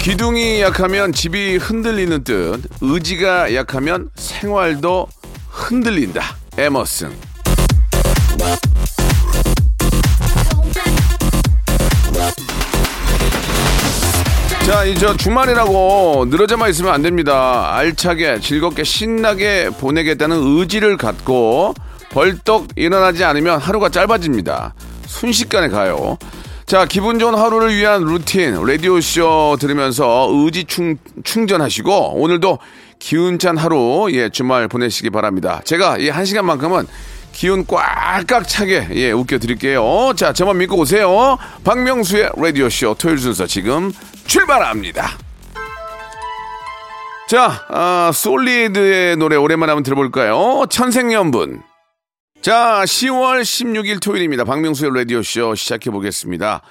기둥이 약하면 집이 흔들리는 듯 의지가 약하면 생활도 흔들린다 에머슨 자, 이제 주말이라고 늘어져만 있으면 안 됩니다. 알차게, 즐겁게, 신나게 보내겠다는 의지를 갖고 벌떡 일어나지 않으면 하루가 짧아집니다. 순식간에 가요. 자, 기분 좋은 하루를 위한 루틴, 라디오쇼 들으면서 의지 충, 충전하시고, 오늘도 기운찬 하루, 예, 주말 보내시기 바랍니다. 제가 이 한 시간만큼은 기운 꽉꽉 차게, 예, 웃겨드릴게요. 자, 저만 믿고 오세요. 박명수의 라디오쇼 토요일 순서 지금 출발합니다. 자, 아, 솔리드의 노래 오랜만에 한번 들어볼까요? 천생연분. 자, 10월 16일 토요일입니다. 박명수의 라디오쇼 시작해 보겠습니다.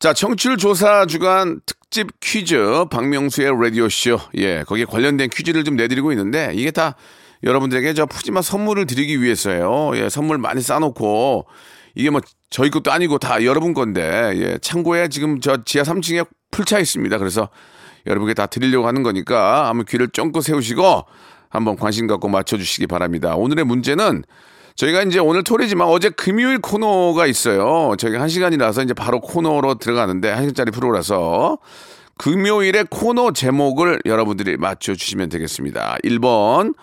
자, 청취율 조사 주간 특집 퀴즈 박명수의 라디오쇼. 예, 거기에 관련된 퀴즈를 좀 내드리고 있는데 이게 다 여러분들에게 저 푸짐한 선물을 드리기 위해서예요. 예, 선물 많이 싸놓고 이게 뭐 저희 것도 아니고 다 여러분 건데 예, 창고에 지금 저 지하 3층에 풀차 있습니다. 그래서 여러분께 다 드리려고 하는 거니까 한번 귀를 쫑긋 세우시고 한번 관심 갖고 맞춰주시기 바랍니다. 오늘의 문제는 저희가 이제 오늘 토욜이지만 어제 금요일 코너가 있어요. 저희가 한 시간이라서 이제 바로 코너로 들어가는데 한 시간짜리 프로라서 금요일의 코너 제목을 여러분들이 맞춰주시면 되겠습니다. 1번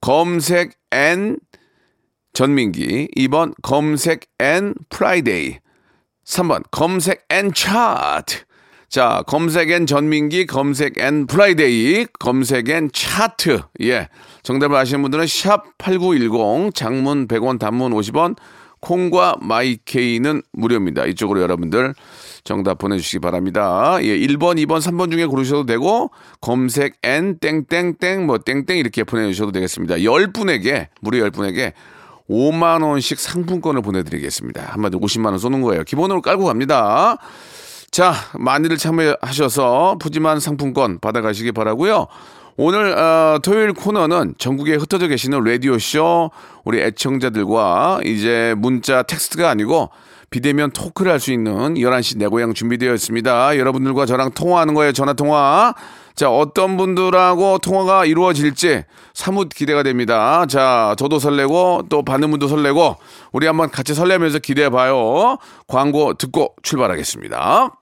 검색 and 전민기 2번 검색 and Friday 3번 검색 and 차트 자 검색 and 전민기 검색 and Friday 검색 and 차트 예 정답을 아시는 분들은 샵 8910 장문 100원 단문 50원 콩과 마이케이는 무료입니다 이쪽으로 여러분들 정답 보내주시기 바랍니다. 예, 1번, 2번, 3번 중에 고르셔도 되고, 검색 N, 땡땡땡, 뭐, 땡땡 이렇게 보내주셔도 되겠습니다. 10분에게, 무려 10분에게 5만 원씩 상품권을 보내드리겠습니다. 한마디로 50만 원 쏘는 거예요. 기본으로 깔고 갑니다. 자, 많이들 참여하셔서 푸짐한 상품권 받아가시기 바라고요 오늘 어, 토요일 코너는 전국에 흩어져 계시는 라디오 쇼 우리 애청자들과 이제 문자 텍스트가 아니고 비대면 토크를 할 수 있는 11시 내 고향 준비되어 있습니다. 여러분들과 저랑 통화하는 거예요. 전화 통화. 자, 어떤 분들하고 통화가 이루어질지 사뭇 기대가 됩니다. 자, 저도 설레고 또 받는 분도 설레고 우리 한번 같이 설레면서 기대해 봐요. 광고 듣고 출발하겠습니다.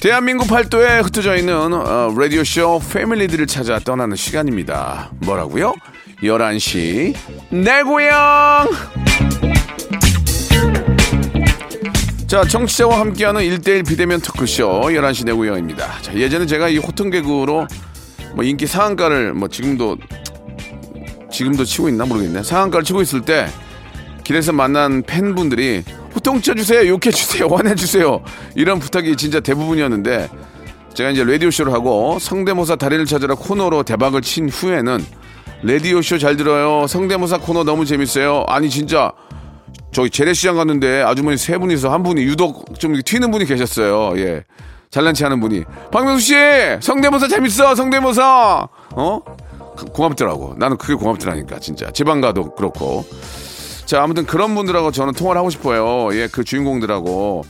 대한민국 팔도에 흩어져 있는 어, 라디오쇼 패밀리들을 찾아 떠나는 시간입니다. 뭐라고요? 11시 내 고향! 자, 청취자와 함께하는 1대1 비대면 토크쇼 11시 내 고향입니다. 자, 예전에 제가 이 호통 개그로 뭐 인기 상한가를 뭐 지금도 지금도 치고 있나 모르겠네. 상한가를 치고 있을 때 길에서 만난 팬분들이 호통 쳐주세요, 욕해주세요, 화내주세요. 이런 부탁이 진짜 대부분이었는데 제가 이제 라디오쇼를 하고 성대모사 달인을 찾아라 코너로 대박을 친 후에는 라디오쇼 잘 들어요. 성대모사 코너 너무 재밌어요. 아니, 진짜 저기 재래시장 갔는데 아주머니 세 분이서 한 분이 유독 좀 튀는 분이 계셨어요. 예. 잘난 체 하는 분이. 박명수 씨! 성대모사 재밌어! 성대모사! 어? 고맙더라고. 나는 그게 고맙더라니까, 진짜. 지방 가도 그렇고. 자, 아무튼 그런 분들하고 저는 통화를 하고 싶어요. 예, 그 주인공들하고.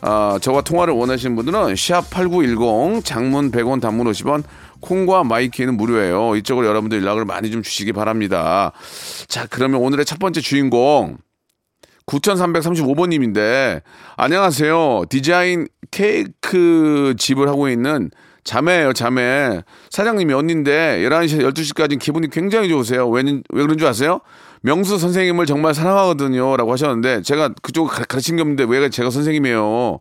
아, 저와 통화를 원하시는 분들은 샵8910 장문 100원 단문 50원 콩과 마이케이는 무료예요. 이쪽으로 여러분들 연락을 많이 좀 주시기 바랍니다. 자, 그러면 오늘의 첫 번째 주인공 9335번님인데, 안녕하세요. 디자인 케이크 집을 하고 있는 자매예요, 자매. 사장님이 언니인데, 11시, 12시까지 기분이 굉장히 좋으세요. 왜, 왜 그런 줄 아세요? 명수 선생님을 정말 사랑하거든요. 라고 하셨는데, 제가 그쪽 가- 가르친 게 없는데, 왜 제가 선생님이에요?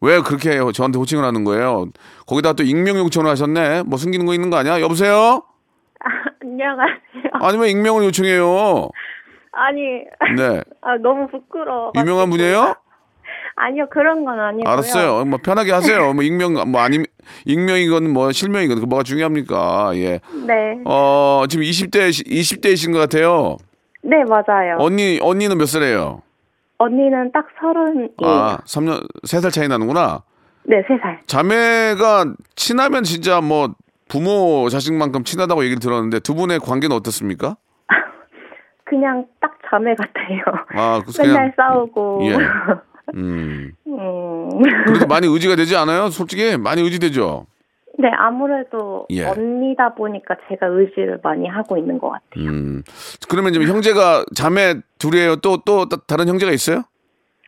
왜 그렇게 저한테 호칭을 하는 거예요? 거기다 또 익명 요청을 하셨네? 뭐 숨기는 거 있는 거 아니야? 여보세요? 안녕하세요. 아니, 왜 익명을 요청해요? 아니, 네. 아, 너무 부끄러워. 유명한 분이에요? 아니요, 그런 건 아니고요. 알았어요. 뭐 편하게 하세요. 뭐 익명 뭐 아니 익명이건 뭐 실명이건 그 뭐가 중요합니까? 예. 네. 어, 지금 20대 20대이신 것 같아요. 네, 맞아요. 언니 언니는 몇 살이에요? 언니는 딱 서른이에요. 아, 3년 3살 차이 나는구나. 네, 세 살. 자매가 친하면 진짜 뭐 부모 자식만큼 친하다고 얘기를 들었는데 두 분의 관계는 어떻습니까? 그냥 딱 자매 같아요. 아, 맨날 그냥 싸우고. 예. 음. 음. 그래도 많이 의지가 되지 않아요? 솔직히 많이 의지되죠. 네, 아무래도 예. 언니다 보니까 제가 의지를 많이 하고 있는 것 같아요. 음. 그러면 지금 형제가 자매 둘이에요. 또 또 다른 형제가 있어요?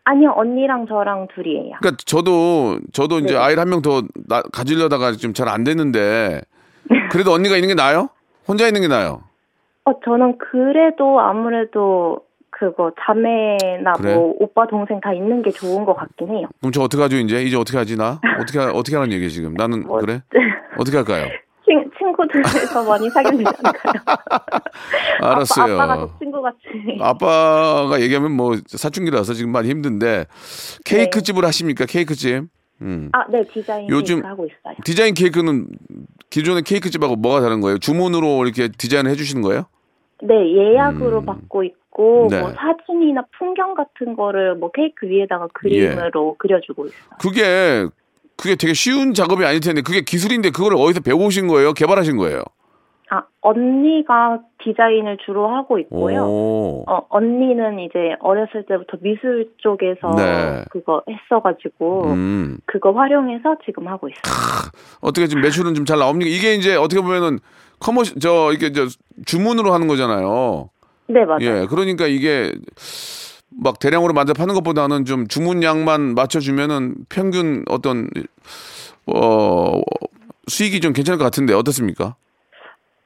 아니요, 언니랑 저랑 둘이에요. 그러니까 저도 저도 이제 네. 아이를 한 명 더 가지려다가 좀잘안 됐는데 그래도 언니가 있는 게 나아요? 혼자 있는 게 나아요? 어, 저는 그래도 아무래도 그거 자매나 그래? 뭐 오빠 동생 다 있는 게 좋은 것 같긴 해요. 그럼 저 어떻게 하죠 이제 이제 어떻게 하지 나 어떻게 하- 어떻게 하는 얘기 지금 나는 뭐, 그래 어떻게 할까요? 친, 친구들에서 많이 되지 않을까요? 알았어요. 아빠, 아빠가 친구 같이. 아빠가 얘기하면 뭐 사춘기라서 지금 많이 힘든데 케이크 집을 하십니까 케이크 집? 음. 아, 네, 디자인 요즘- 하고 있어요. 디자인 케이크는 기존의 케이크 집하고 뭐가 다른 거예요? 주문으로 이렇게 디자인을 해주시는 거예요? 네, 예약으로 받고 있고, 네. 뭐 사진이나 풍경 같은 거를 뭐 케이크 위에다가 그림으로 그려주고 있어요. 그게 그게 되게 쉬운 작업이 아닐 텐데 그게 기술인데 그걸 어디서 배우신 거예요? 개발하신 거예요? 아, 언니가 디자인을 주로 하고 있고요. 오. 어, 언니는 이제 어렸을 때부터 미술 쪽에서 네. 그거 했어가지고, 음. 그거 활용해서 지금 하고 있어요. 어떻게 지금 매출은 좀 잘 나옵니까? 이게 이제 어떻게 보면은 커머시 저 이게 저 주문으로 하는 거잖아요. 네, 맞아요. 예. 그러니까 이게 막 대량으로 만져 파는 것보다는 좀 주문량만 맞춰주면은 평균 어떤 어 수익이 좀 괜찮을 것 같은데 어떻습니까?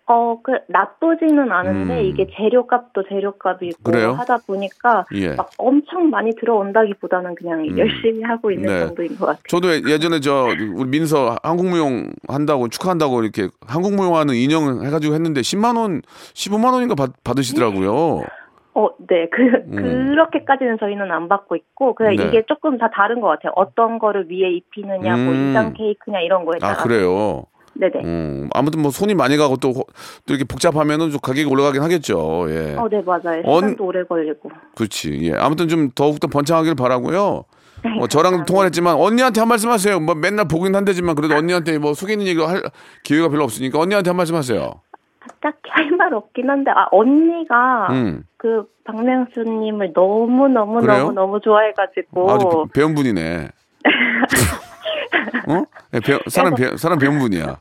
어, 그, 나쁘지는 않은데, 음. 이게 재료값도 재료값이고 그래요? 하다 보니까, 예. 막 엄청 많이 들어온다기보다는 그냥 음. 열심히 하고 있는 네. 정도인 것 같아요. 저도 예전에 저 우리 민서 한국무용 한다고 축하한다고 이렇게 한국무용하는 인형 해가지고 했는데 10만 원, 15만 원인가 받, 받으시더라고요. 어, 네. 그, 음. 그렇게까지는 저희는 안 받고 있고, 그냥 네. 이게 조금 다 다른 것 같아요. 어떤 거를 위에 입히느냐, 뭐 음. 이장 케이크냐, 이런 거에 아 따라. 그래요. 네네. 음, 아무튼 뭐 손이 많이 가고 또, 호- 또 이렇게 복잡하면은 좀 가격이 올라가긴 하겠죠. 예. 어, 네, 맞아요. 언- 시간도 오래 걸리고. 그렇지. 예. 아무튼 좀 더욱더 번창하길 바라고요. 네, 뭐 저랑 통화를 했지만 언니한테 한 말씀 하세요. 뭐 맨날 보긴 한대지만 그래도 언니한테 뭐 속에 있는 얘기 할 기회가 별로 없으니까 언니한테 한 말씀 하세요. 딱히 할 말 없긴 한데, 아, 언니가 음. 그 박명수님을 너무너무너무 그래요? 너무 좋아해가지고. 아주 배운 분이네. 어? 예, 사람 배, 사람 배운 분이야.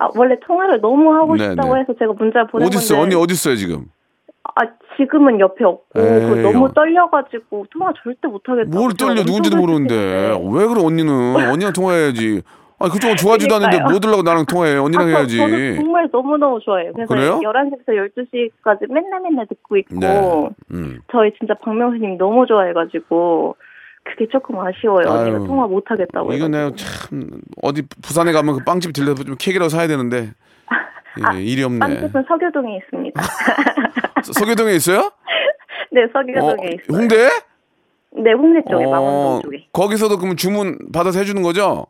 아, 원래 통화를 너무 하고 네, 싶다고 네. 해서 제가 문자 보낸 어디 있어? 건데. 언니 어디 있어요 지금? 아, 지금은 옆에 없고 에이, 그 너무 어. 떨려가지고 통화 절대 못 하겠다고. 뭘 제가 떨려 누군지도 모르는데. 왜 그래 언니는 언니랑 통화해야지. 아니 그쪽은 좋아하지도 않는데. 뭐 들라고 나랑 통화해 언니랑 아, 저- 해야지. 저는 정말 너무 너무 좋아해요. 그래서 그래요? 11시부터 12시까지 맨날 맨날 듣고 있고 네. 음. 저희 진짜 박명수님 너무 좋아해가지고 그게 조금 아쉬워요. 언니가 통화 못 하겠다고 이거 해가지고. 내가 참 어디 부산에 가면 그 빵집 들려서 좀 케이크라도 사야 되는데 예, 아, 일이 없네. 빵집은 서교동에 있습니다. 서- 서교동에 있어요? 네, 어, 서교동에 있어요. 홍대? 네, 홍대 쪽에 어, 망원동 쪽에. 거기서도 그럼 주문 받아서 해주는 거죠?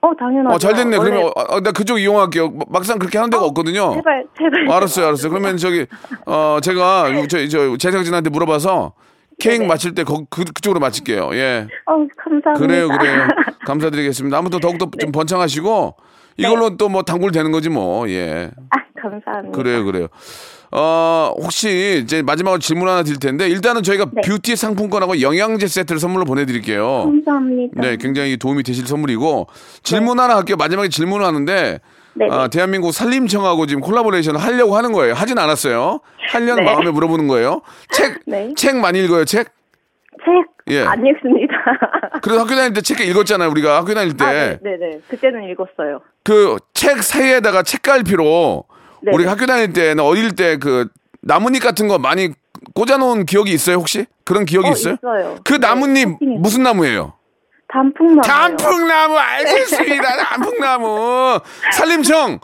어, 당연하죠. 어, 잘 됐네. 원래- 그러면 어, 어, 나 그쪽 이용할게요. 막- 막상 그렇게 하는 데가 없거든요. 제발 제발. 알았어요, 알았어요. 그러면 저기 어 제가 저, 저 제작진한테 물어봐서 케이크 네네. 마칠 때 거, 그, 그쪽으로 마칠게요. 예. 어, 감사합니다. 그래요, 그래요. 감사드리겠습니다. 아무튼 더욱더 네. 좀 번창하시고 이걸로 또뭐 단골 되는 거지 뭐. 예. 아, 감사합니다. 그래요, 그래요. 어, 혹시 이제 마지막으로 질문 하나 드릴 텐데 일단은 저희가 네. 뷰티 상품권하고 영양제 세트를 선물로 보내드릴게요. 감사합니다. 네, 굉장히 도움이 되실 선물이고 질문 하나 할게요. 마지막에 질문을 하는데 네. 아, 대한민국 산림청하고 지금 콜라보레이션을 하려고 하는 거예요. 하진 않았어요. 하려는 네. 마음에 물어보는 거예요. 책, 네. 책 많이 읽어요, 책? 책 예. 안 읽습니다. 그래도 학교 다닐 때 책 읽었잖아요. 우리가 학교 다닐 때. 아, 네, 네, 네. 그때는 읽었어요. 그 책 사이에다가 책갈피로 네. 우리 학교 다닐 때는 어릴 때 그 나뭇잎 같은 거 많이 꽂아놓은 기억이 있어요 혹시? 그런 기억이 어, 있어요? 있어요. 그 네, 나뭇잎 커팅이 무슨 나무예요? 단풍나무. 단풍나무 알겠습니다. 단풍나무 살림청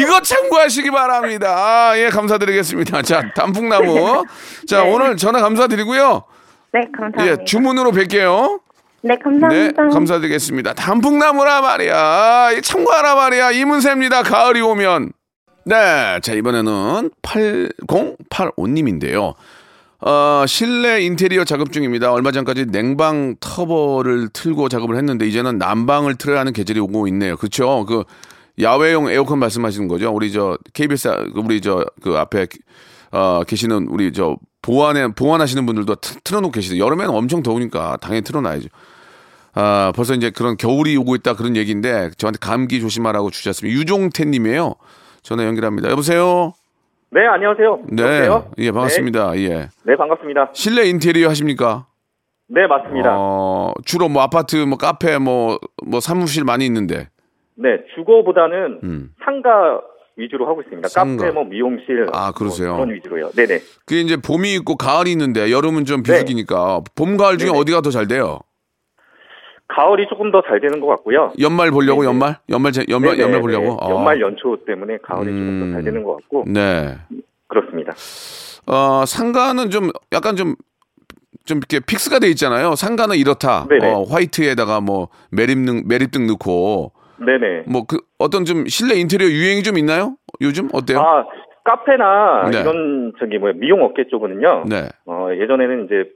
이거 참고하시기 바랍니다. 아, 예 감사드리겠습니다. 자 단풍나무 자 네. 오늘 전화 감사드리고요. 네, 감사합니다. 예 주문으로 뵐게요. 네, 네, 감사합니다. 감사드리겠습니다. 단풍나무라 말이야. 이 참고하라 말이야. 이문세입니다. 가을이 오면. 네, 자, 이번에는 8085님인데요. 어, 실내 인테리어 작업 중입니다. 얼마 전까지 냉방 터보를 틀고 작업을 했는데, 이제는 난방을 틀어야 하는 계절이 오고 있네요. 그쵸? 그, 야외용 에어컨 말씀하시는 거죠? 우리 저, KBS, 그 우리 저, 그 앞에, 어, 계시는 우리 저, 보안에, 보안하시는 분들도 트- 틀어놓고 계시죠. 여름에는 엄청 더우니까 당연히 틀어놔야죠. 아, 벌써 이제 그런 겨울이 오고 있다 그런 얘기인데 저한테 감기 조심하라고 주셨습니다. 유종태 님이에요. 전화 연결합니다. 여보세요? 네, 안녕하세요. 네. 여보세요? 예, 반갑습니다. 예. 네, 네, 반갑습니다. 실내 인테리어 하십니까? 네, 맞습니다. 어, 주로 뭐 아파트, 뭐 카페, 뭐, 뭐 사무실 많이 있는데. 네, 주거보다는 음. 상가 위주로 하고 있습니다. 상가. 카페, 뭐 미용실, 아, 그러세요? 뭐 그런 위주로요. 네네. 그게 이제 봄이 있고 가을이 있는데 여름은 좀 비수기니까 봄, 가을 중에 네네. 어디가 더 잘 돼요? 가을이 조금 더 잘 되는 것 같고요. 연말 보려고 네네. 연말? 연말, 제- 연말, 네네, 연말 네. 보려고? 아. 연말 연초 때문에 가을이 조금 음. 더잘 되는 것 같고 네. 그렇습니다. 어, 상가는 좀 약간 좀, 좀 이렇게 픽스가 돼 있잖아요. 상가는 이렇다. 네네. 어, 화이트에다가 뭐 매립등, 매립등 넣고 네네. 뭐 그 어떤 좀 실내 인테리어 유행이 좀 있나요? 요즘 어때요? 아, 카페나 네. 이런 저기 뭐야 미용 업계 쪽은요. 네. 어, 예전에는 이제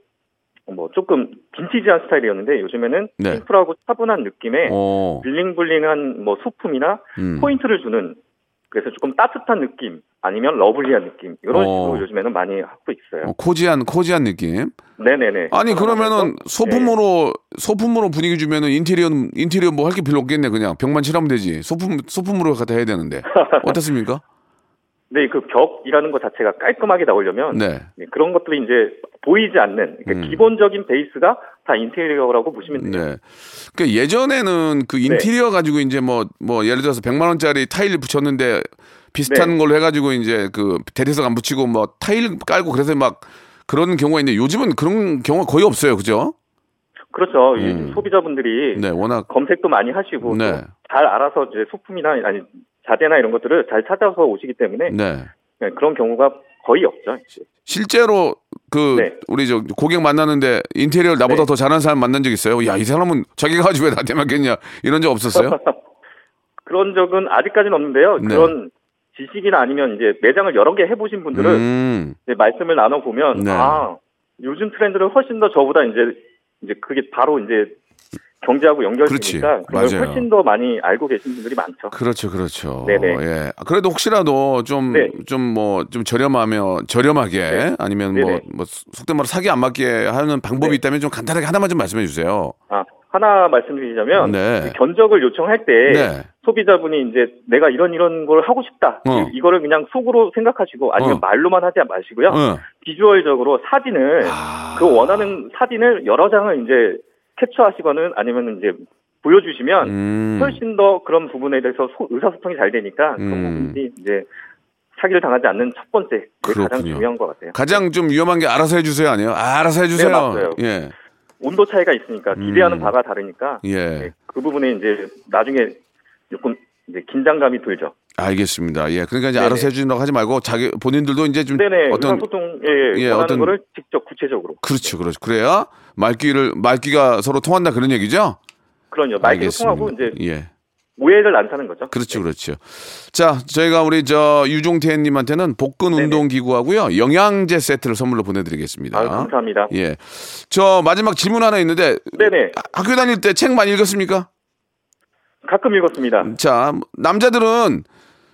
뭐 조금 빈티지한 스타일이었는데 요즘에는 네. 심플하고 차분한 느낌의 어. bling bling한 뭐 소품이나 음. 포인트를 주는 그래서 조금 따뜻한 느낌 아니면 lovely한 느낌 이런 어. 식으로 요즘에는 많이 하고 있어요. 어, cozy한 cozy한 느낌. 네네네. 아니 그러면은 네. 소품으로 소품으로 분위기 주면은 인테리어 인테리어 뭐 할 게 별로 없겠네 그냥 벽만 칠하면 되지. 소품 소품으로 갖다 해야 되는데 어떻습니까? 네, 그 벽이라는 것 자체가 깔끔하게 나오려면 네. 네, 그런 것들이 이제 보이지 않는 그러니까 음. 기본적인 베이스가 다 인테리어라고 보시면 돼요. 네. 그 예전에는 그 인테리어 가지고 이제 뭐뭐 예를 들어서 100만 원짜리 타일 붙였는데 비슷한 네. 걸로 해 가지고 이제 그 대리석 안 붙이고 뭐 타일 깔고 그래서 막 그런 경우가 있는데 요즘은 그런 경우가 거의 없어요. 그죠? 그렇죠. 이 음. 소비자분들이 네, 워낙 검색도 많이 하시고 네. 또잘 알아서 이제 소품이나 아니 자재나 이런 것들을 잘 찾아서 오시기 때문에 네. 네, 그런 경우가 거의 없죠. 실제로 그 네. 우리 저 고객 만나는데 인테리어를 나보다 네. 더 잘하는 사람 만난 적 있어요? 야, 이 사람은 자기가 가지고 왜 나한테 맡겠냐? 이런 적 없었어요? 그런 적은 아직까지는 없는데요. 네. 그런 지식이나 아니면 이제 매장을 여러 개 해보신 분들은 음. 말씀을 나눠 보면 네. 아 요즘 트렌드를 훨씬 더 저보다 이제 이제 그게 바로 이제 경제하고 연결되니까. 그걸. 훨씬 더 많이 알고 계신 분들이 많죠. 그렇죠, 그렇죠. 네네. 예. 그래도 혹시라도 좀, 네. 좀 뭐, 좀 저렴하면, 저렴하게, 네. 아니면 뭐, 네네. 뭐, 속된 말로 사기 안 맞게 하는 방법이 네. 있다면 좀 간단하게 하나만 좀 말씀해 주세요. 아 하나 말씀드리자면 네. 이 견적을 요청할 때 네. 소비자분이 이제 내가 이런 이런 걸 하고 싶다 어. 이, 거를 그냥 속으로 생각하시고 아니면 어. 말로만 하지 마시고요 어. 비주얼적으로 사진을 아. 그 원하는 사진을 여러 장을 이제 캡처하시거나 아니면 이제 보여주시면 음. 훨씬 더 그런 부분에 대해서 소- 의사소통이 잘 되니까 그런 음. 부분이 이제 사기를 당하지 않는 첫 번째 그게 가장. 중요한 것 같아요. 가장 좀 위험한 게 알아서 해주세요, 아니에요? 아, 알아서 해주세요. 네, 맞아요. 예. 온도 차이가 있으니까 기대하는 음. 바가 다르니까 예. 네, 그 부분에 이제 나중에 조금 이제 긴장감이 들죠. 알겠습니다. 예. 그러니까 이제 네네. 알아서 해주려고 하지 말고 자기 본인들도 이제 좀 네네 어떤 의사소통 예, 예, 원하는 어떤- 거를 직접 구체적으로 그렇죠, 그렇죠. 그래야 말귀를 말귀가 서로 통한다 그런 얘기죠. 그럼요 말기도 통하고 이제 예. 오해를 안 사는 거죠. 그렇죠, 그렇죠. 자, 저희가 우리 저 유종태님한테는 복근. 운동 기구하고요 영양제 세트를 선물로 보내드리겠습니다. 아, 감사합니다. 예. 저 마지막 질문 하나 있는데 네네 하- 학교 다닐 때 책 많이 읽었습니까? 가끔 읽었습니다. 자, 남자들은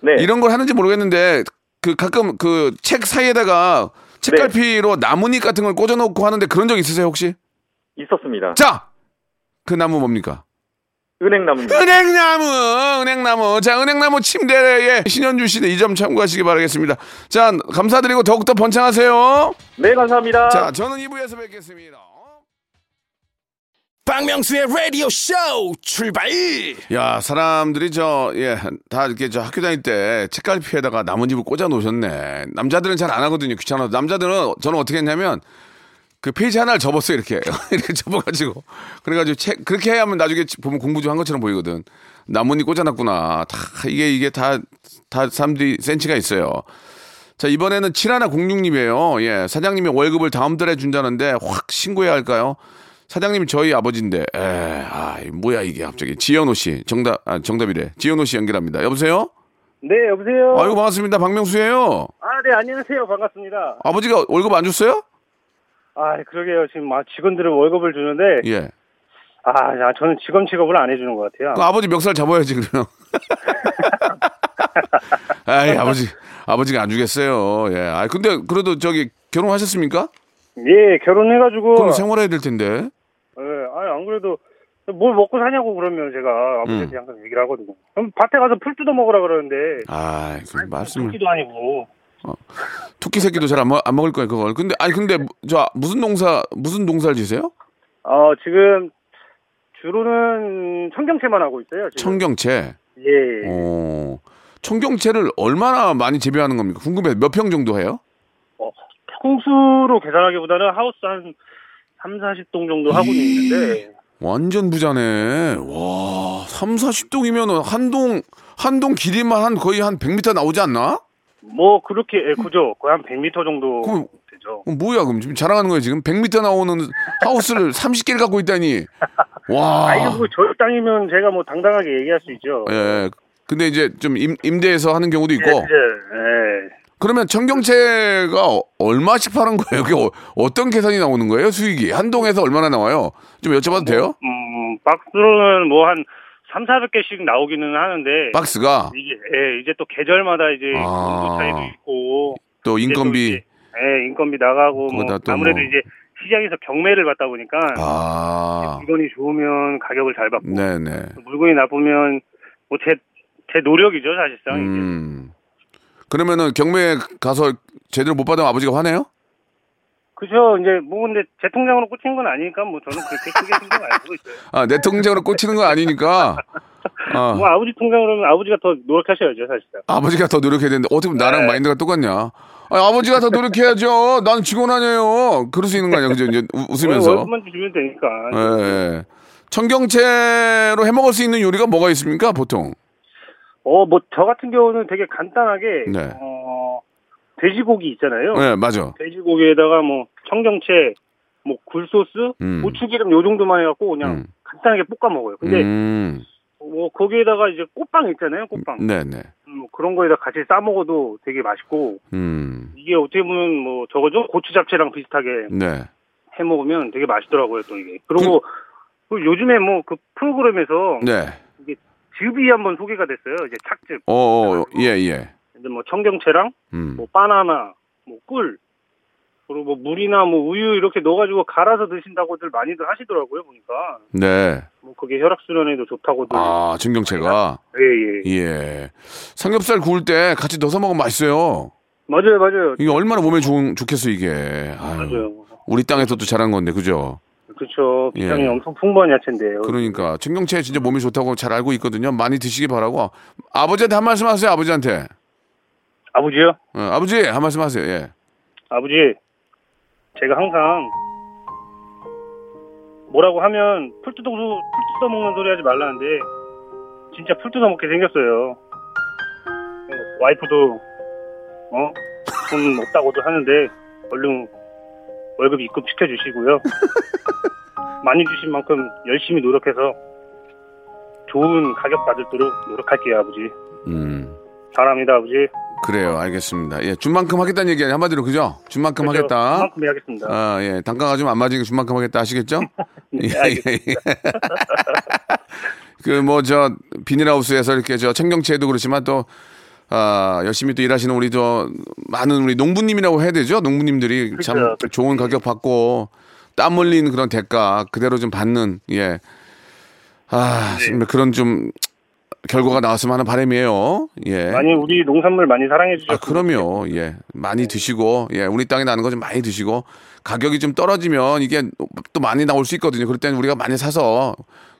네 이런 걸 하는지 모르겠는데 그 가끔 그 책 사이에다가 책갈피로 나뭇잎 같은 걸 꽂아놓고 하는데 그런 적 있으세요 혹시? 있었습니다. 자, 그 나무 뭡니까? 은행나무입니다. 은행나무, 은행나무. 자, 은행나무 침대에 신현주 씨는 이 점 참고하시기 바라겠습니다. 자, 감사드리고 더욱더 번창하세요. 네 감사합니다. 자, 저는 2부에서 뵙겠습니다. 박명수의 라디오 쇼 출발 야, 사람들이 저, 예, 다 이렇게 저 학교 다닐 때 책갈피에다가 나뭇잎을 꽂아 놓으셨네. 남자들은 잘 안 하거든요. 귀찮아서. 남자들은 저는 어떻게 했냐면 그 페이지 하나를 접었어요. 이렇게. 이렇게 접어가지고. 그래가지고 책, 그렇게 해야만 나중에 보면 공부 좀 한 것처럼 보이거든. 나뭇잎 꽂아놨구나. 다, 이게, 이게 다, 다 사람들이 센치가 있어요. 자, 이번에는 7106님이에요. 예, 사장님이 월급을 다음 달에 준다는데 확 신고해야 할까요? 사장님이 저희 아버지인데, 에, 아, 뭐야 이게 갑자기. 지현호 씨. 정답, 아, 정답이래. 지현호 씨 연결합니다. 여보세요? 네, 여보세요. 아이고, 반갑습니다. 박명수예요 아, 네, 안녕하세요. 반갑습니다. 아버지가 월급 안 줬어요? 아, 그러게요. 지금 막 직원들은 월급을 주는데, 예. 아, 야, 저는 직원 취급을 안 해주는 것 같아요. 그 아버지 멱살 잡아야지, 그러면. 아이, 아버지, 아버지가 안 주겠어요. 예. 아, 근데 그래도 저기 결혼하셨습니까? 예, 결혼해가지고, 그럼 생활해야 될 텐데. 예, 아, 안 그래도 뭘 먹고 사냐고 그러면 제가 아버지한테 음. 항상 얘기를 하거든요. 그럼 밭에 가서 풀 뜯어 먹으라 그러는데, 아, 그 말씀을. 토끼도 아니고, 토끼 새끼도 잘 안 안 먹을 거예요, 그걸. 근데, 아니, 근데, 저, 무슨 농사, 무슨 농사를 지세요? 어, 지금, 주로는 청경채만 하고 있어요. 지금. 청경채. 예. 어, 청경채를 얼마나 많이 재배하는 겁니까? 궁금해요. 몇평 정도 해요? 어, 평수로 계산하기보다는 하우스 한 3, 40동 정도 하고 있는데, 완전 부자네. 와, 3, 40동이면 한 동, 한 동 길이만 한 거의 한 100m 나오지 않나? 뭐, 그렇게, 예, 그죠. 거의 한 100m 정도 그럼- 되죠. 그럼 뭐야, 그럼 지금 자랑하는 거예요, 지금? 100m 나오는 하우스를 30개를 갖고 있다니. 와. 아, 이거 뭐, 저희 땅이면 제가 뭐 당당하게 얘기할 수 있죠. 예. 근데 이제 좀 임, 임대해서 하는 경우도 있고. 예, 예. 그러면 청경채가 어- 얼마씩 파는 거예요? 그게 어, 떤 계산이 나오는 거예요? 수익이 한 동에서 얼마나 나와요? 좀 여쭤봐도 돼요? 음, 박스로는 뭐 한 3, 400개씩 나오기는 하는데. 박스가 이게, 예, 이제 또 계절마다 이제 아. 온도 차이도 있고. 또 이제 또 인건비 이제, 예, 인건비 나가고. 뭐 아무래도 뭐. 이제 시장에서 경매를 받다 보니까. 아 물건이 좋으면 가격을 잘 받고. 네네 물건이 나쁘면 뭐 제, 제 노력이죠, 사실상. 음 그러면은 경매에 가서 제대로 못 받으면 아버지가 화내요? 그죠. 이제 뭐 근데 제 통장으로 꽂힌 건 아니니까 뭐 저는 그렇게 크게 신경 안 쓰고 있어요. 아 내 통장으로 꽂히는 건 아니니까 아, 뭐 아버지 통장으로는 아버지가 더 노력하셔야죠, 사실상. 아버지가 더 노력해야 되는데 어떻게 보면 나랑 네. 마인드가 똑같냐? 아니, 아버지가 더 노력해야죠. 나는 직원 아니에요. 그럴 수 있는 거 아니야, 그죠? 이제 우- 웃으면서. 월급만 주시면 되니까. 예, 예. 청경채로 해 먹을 수 있는 요리가 뭐가 있습니까, 보통? 어, 뭐 저 같은 경우는 되게 간단하게 네. 어, 돼지고기 있잖아요. 네, 맞아. 돼지고기에다가 뭐 청경채, 뭐 굴소스, 음. 고추기름 요 정도만 해갖고 그냥 음. 간단하게 볶아 먹어요. 근데 음, 뭐 거기에다가 이제 꽃빵 있잖아요, 꽃빵. 네네. 음, 뭐 그런 거에다 같이 싸 먹어도 되게 맛있고 음, 이게 어떻게 보면 뭐 저거죠 고추 잡채랑 비슷하게 네. 해 먹으면 되게 맛있더라고요 또 이게. 그리고 그 요즘에 뭐 그 프로그램에서 네. 즙이 한번 소개가 됐어요. 이제 착즙. 어, 어, 예, 예. 근데 뭐 청경채랑 음, 뭐 바나나, 뭐 꿀, 그리고 뭐 물이나 뭐 우유 이렇게 넣어가지고 갈아서 드신다고들 많이들 하시더라고요 보니까. 네. 뭐 그게 혈액 순환에도 좋다고들. 아, 청경채가. 예 예. 예. 삼겹살 구울 때 같이 넣어서 먹으면 맛있어요. 맞아요 맞아요. 이게 얼마나 몸에 좋은, 좋겠어, 이게. 아유, 맞아요. 우리 땅에서도 자란 건데, 그죠? 그렇죠. 비타민이 예. 엄청 풍부한 야채인데요. 그러니까. 청경채 진짜 몸에 좋다고 잘 알고 있거든요. 많이 드시기 바라고. 아버지한테 한 말씀 하세요, 아버지한테. 아버지요? 어, 아버지, 한 말씀 하세요, 예. 아버지, 제가 항상 뭐라고 하면 풀 뜯어 풀 뜯어 먹는 소리 하지 말라는데 진짜 풀 뜯어 먹게 생겼어요. 어, 와이프도 어돈 없다고도 하는데 얼른 월급 입금 시켜주시고요. 많이 주신 만큼 열심히 노력해서 좋은 가격 받을도록 노력할게요, 아버지. 음. 사랑합니다, 아버지. 그래요, 알겠습니다. 예, 준 만큼 하겠다는 얘기 한마디로 그죠? 준 만큼 하겠다. 그만큼 해야겠습니다. 아, 예, 단가가 좀 안 맞으니까 준 만큼 하겠다 아시겠죠? 네, 예. 예. 그뭐 저 비닐하우스에서 이렇게 저 청경채도 그렇지만 또 아, 열심히 또 일하시는 우리 저 많은 우리 농부님이라고 해야 되죠? 농부님들이 참 그렇죠, 그렇죠. 좋은 가격 받고 땀 흘린 그런 대가 그대로 좀 받는 예. 아, 네. 그런 좀 결과가 나왔으면 하는 바람이에요. 예. 많이 우리 농산물 많이 사랑해 주셨으면 아, 그럼요. 예. 많이 드시고, 예. 우리 땅에 나는 거 좀 많이 드시고, 가격이 좀 떨어지면 이게 또 많이 나올 수 있거든요. 그럴 때는 우리가 많이 사서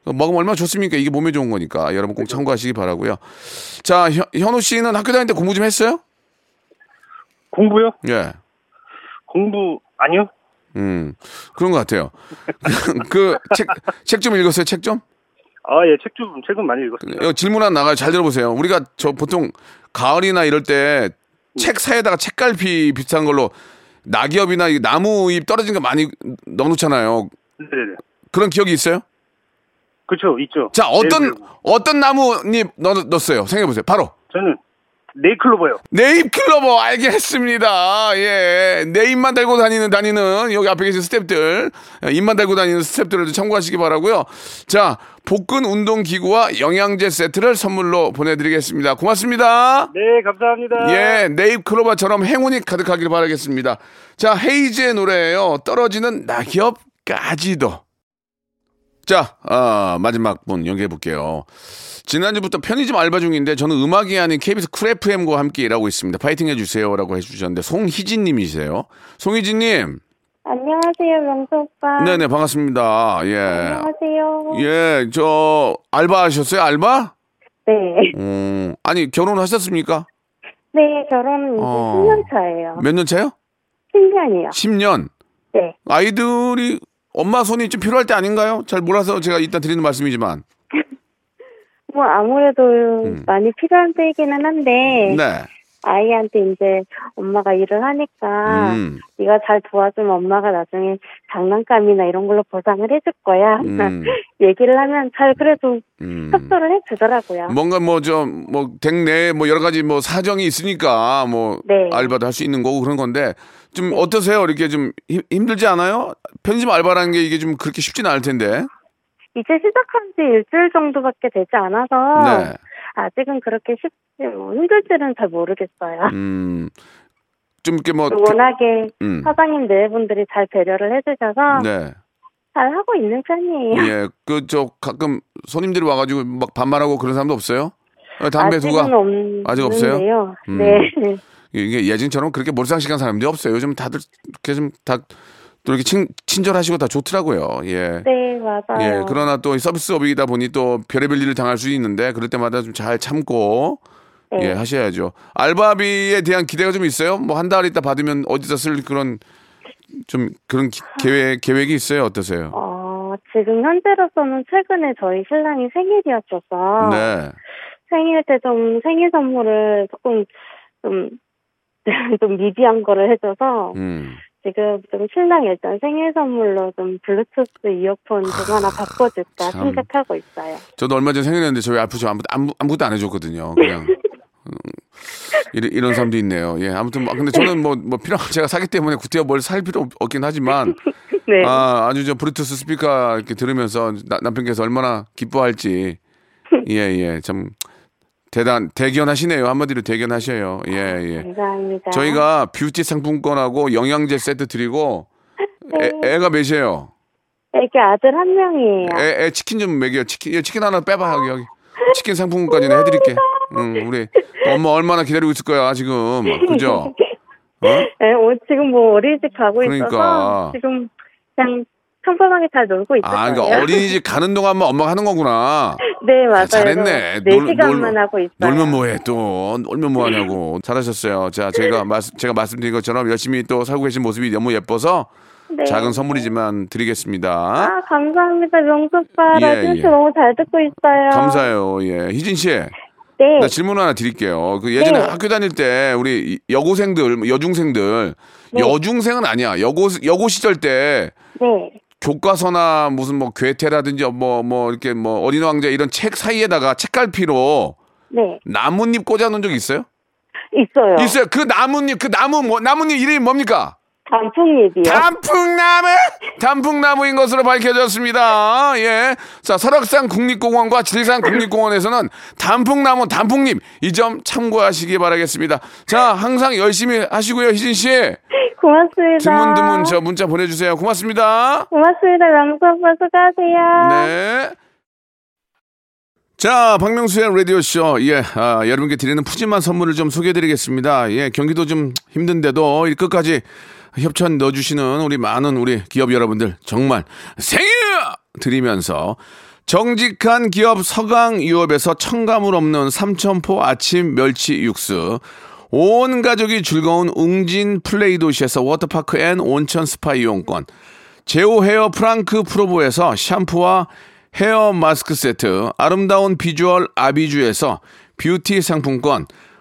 먹으면 얼마나 좋습니까? 이게 몸에 좋은 거니까. 여러분 꼭 참고하시기 바라고요 자, 현, 현우 씨는 학교 다닐 때 공부 좀 했어요? 공부요? 예. 공부 아니요? 음. 그런 것 같아요. 그, 책, 책 좀 읽었어요? 책 좀? 아, 예, 책좀 책은 많이 읽었습니다. 여 질문 하나 나가요. 잘 들어보세요. 우리가 저 보통 가을이나 이럴 때 책 사이에다가 책갈피 비슷한 걸로 낙엽이나 이 나무 잎 떨어진 거 많이 넣어놓잖아요. 네네. 그런 기억이 있어요? 그렇죠, 있죠. 자, 어떤 네, 어떤 나무잎 넣, 넣었어요? 생각해 보세요. 바로 저는 네이클로버요. 네잎 클로버 알겠습니다. 예, 네잎만 달고 다니는 다니는 여기 앞에 계신 스탭들 입만 달고 다니는 스탭들을 좀 참고하시기 바라고요. 자, 복근 운동 기구와 영양제 세트를 선물로 보내드리겠습니다. 고맙습니다. 네, 감사합니다. 예, 네잎 클로버처럼 행운이 가득하길 바라겠습니다. 자, 헤이즈의 노래예요. 떨어지는 낙엽까지도. 자, 아, 마지막 분 연결해 볼게요. 지난주부터 편의점 알바 중인데 저는 음악이 아닌 KBS 쿨 FM과 함께 일하고 있습니다. 파이팅 해주세요라고 해주셨는데 송희진 님이세요. 송희진 님. 안녕하세요, 명수 오빠. 네네, 반갑습니다. 예. 안녕하세요. 예, 저, 알바 하셨어요? 알바? 네. 음, 아니, 결혼하셨습니까? 네, 결혼 이제 어. 10년 차예요. 몇 년 차요? 10년이요. 10년. 네. 아이들이 엄마 손이 좀 필요할 때 아닌가요? 잘 몰라서 제가 이따 드리는 말씀이지만. 뭐 아무래도 음. 많이 필요한 때이기는 한데 네. 아이한테 이제 엄마가 일을 하니까 음. 네가 잘 도와주면 엄마가 나중에 장난감이나 이런 걸로 보상을 해줄 거야. 음. 얘기를 하면 잘 그래도 음. 협조를 해주더라고요. 뭔가 뭐 좀 뭐 댁내 뭐 여러 가지 뭐 사정이 있으니까 뭐 네. 알바도 할 수 있는 거고 그런 건데 좀 어떠세요? 이렇게 좀 힘- 힘들지 않아요? 편의점 알바라는 게 이게 좀 그렇게 쉽지는 않을 텐데. 이제 시작한 지 일주일 정도밖에 되지 않아서 네. 아직은 그렇게 쉽지 뭐 힘들지는 잘 모르겠어요. 음. 좀 이렇게 뭐 워낙에 음. 사장님 네 분들이 잘 배려를 해주셔서 네. 잘 하고 있는 편이에요. 예. 그 저 가끔 손님들이 와 가지고 막 반말하고 그런 사람도 없어요? 어, 담배 아직은 두가. 아직 없어요? 음. 네. 이게 예전처럼 그렇게 몰상식한 사람들이 없어요. 요즘 다들 이렇게 좀 다 또 이렇게 친, 친절하시고 다 좋더라고요. 예. 네, 맞아요. 예, 그러나 또 서비스업이다 보니 또 별의별 일을 당할 수 있는데 그럴 때마다 좀 잘 참고 네. 예 하셔야죠. 알바비에 대한 기대가 좀 있어요? 뭐 한 달 있다 받으면 어디다 쓸 그런 좀 그런 기- 계획 계획이 있어요? 어떠세요? 어, 지금 현재로서는 최근에 저희 신랑이 생일이었어서 네. 생일 때 좀 생일 선물을 조금 좀, 좀 미비한 거를 해줘서 음. 지금 좀 신랑 일단 생일 선물로 좀 블루투스 이어폰 좀 하나 바꿔줄까 참. 생각하고 있어요. 저도 얼마 전에 생일했는데 저희 아프죠. 아무, 아무, 아무것도 안 해줬거든요. 그냥. 음, 이런, 이런 사람도 있네요. 예, 아무튼 뭐, 근데 저는 뭐, 뭐 필요, 제가 사기 때문에 구태여 뭘 살 필요 없- 없긴 하지만, 네. 아, 아주 저 브루투스 스피커 이렇게 들으면서 나- 남편께서 얼마나 기뻐할지, 예, 예, 참 대단, 대견하시네요. 한마디로 대견하셔요. 예, 예. 감사합니다. 저희가 뷰티 상품권하고 영양제 세트 드리고, 애, 애가 몇이에요? 애기 아들 한 명이에요. 애, 애 치킨 좀 먹여. 치킨, 예, 치킨 하나 빼봐, 여기, 여기. 치킨 상품까지는 해드릴게. 응, 우리 엄마 얼마나 기다리고 있을 거야, 지금. 그죠? 어? 네, 어, 지금 뭐 어린이집 가고 그러니까. 있어서 지금 그냥 평범하게 잘 놀고 있어요. 아, 그러니까 어린이집 가는 동안만 엄마가 하는 거구나. 네, 맞아요. 잘했네. 네 놀- 시간만 하고 있어요. 놀면 뭐해 또 놀면 뭐하냐고 잘하셨어요. 자 제가 말 제가 말씀드린 것처럼 열심히 또 살고 계신 모습이 너무 예뻐서 네. 작은 선물이지만 드리겠습니다. 아, 감사합니다. 명수 오빠. 예, 라디오 예. 쇼 너무 잘 듣고 있어요. 감사해요. 예, 희진 씨, 네. 나 질문 하나 드릴게요. 그 예전에 네. 학교 다닐 때 우리 여고생들, 뭐 여중생들, 네. 여중생은 아니야. 여고 여고 시절 때 네. 교과서나 무슨 뭐 괴테라든지 뭐뭐 이렇게 뭐 어린 왕자 이런 책 사이에다가 책갈피로 네. 나뭇잎 꽂아 놓은 적 있어요? 있어요. 있어요. 그 나뭇잎, 그 나무 뭐 나뭇잎 이름이 뭡니까? 단풍잎이요. 단풍나무! 단풍나무인 것으로 밝혀졌습니다. 예. 자, 설악산 국립공원과 질산 국립공원에서는 단풍나무, 단풍잎 이 점 참고하시기 바라겠습니다. 자, 항상 열심히 하시고요, 희진 씨. 고맙습니다. 드문드문 저 문자 보내주세요. 고맙습니다. 고맙습니다. 명수 오빠 수고하세요. 네. 자, 박명수의 라디오쇼. 예, 아, 여러분께 드리는 푸짐한 선물을 좀 소개해 드리겠습니다. 예, 경기도 좀 힘든데도 이 끝까지 협찬 넣어주시는 우리 많은 우리 기업 여러분들 정말 생일! 드리면서 정직한 기업 서강유업에서 청가물 없는 삼천포 아침 멸치 육수 온 가족이 즐거운 웅진 플레이 도시에서 워터파크 and 온천 스파 이용권 제오 헤어 프랑크 프로보에서 샴푸와 헤어 마스크 세트 아름다운 비주얼 아비주에서 뷰티 상품권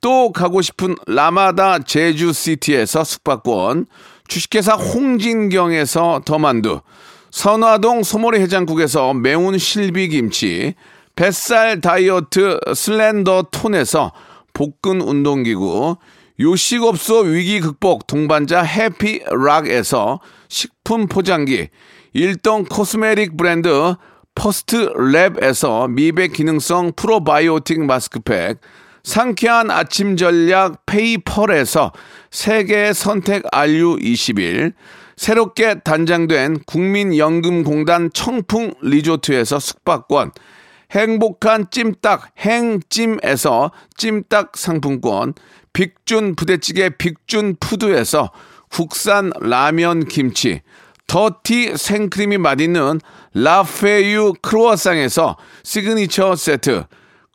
또 가고 싶은 라마다 제주시티에서 숙박권 주식회사 홍진경에서 더만두 선화동 소머리 해장국에서 매운 실비김치 뱃살 다이어트 슬렌더 톤에서 복근 운동기구 요식업소 위기 극복 동반자 해피락에서 식품 포장기 일동 코스메릭 브랜드 퍼스트 랩에서 미백 기능성 프로바이오틱 마스크팩 상쾌한 아침 전략 페이펄에서 세계 선택 RU21 새롭게 단장된 국민연금공단 청풍 리조트에서 숙박권 행복한 찜닭 행찜에서 찜닭 상품권 빅준 부대찌개 빅준 푸드에서 국산 라면 김치 더티 생크림이 맛있는 라페유 크로아상에서 시그니처 세트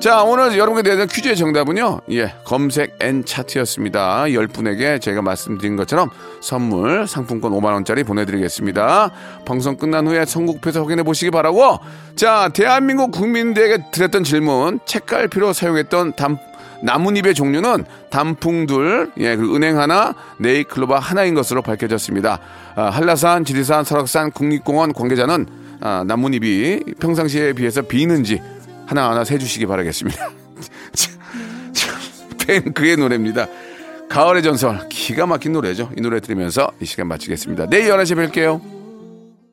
자, 오늘 여러분께 내는 퀴즈의 정답은요, 예, 검색 and 차트였습니다. 10분에게 제가 말씀드린 것처럼 선물, 상품권 5만 원짜리 보내 드리겠습니다. 방송 끝난 후에 선곡표에서 확인해 보시기 바라고, 자, 대한민국 국민들에게 드렸던 질문, 책갈피로 사용했던 담, 나뭇잎의 종류는 단풍 둘, 예, 그리고 은행 하나, 네잎클로버 하나인 것으로 밝혀졌습니다. 아, 한라산, 지리산, 설악산, 국립공원 관계자는 아, 나뭇잎이 평상시에 비해서 비는지 하나하나 세주시기 바라겠습니다. 뱅크의 노래입니다. 가을의 전설 기가 막힌 노래죠. 이 노래 들으면서 이 시간 마치겠습니다. 내일 11시에 뵐게요.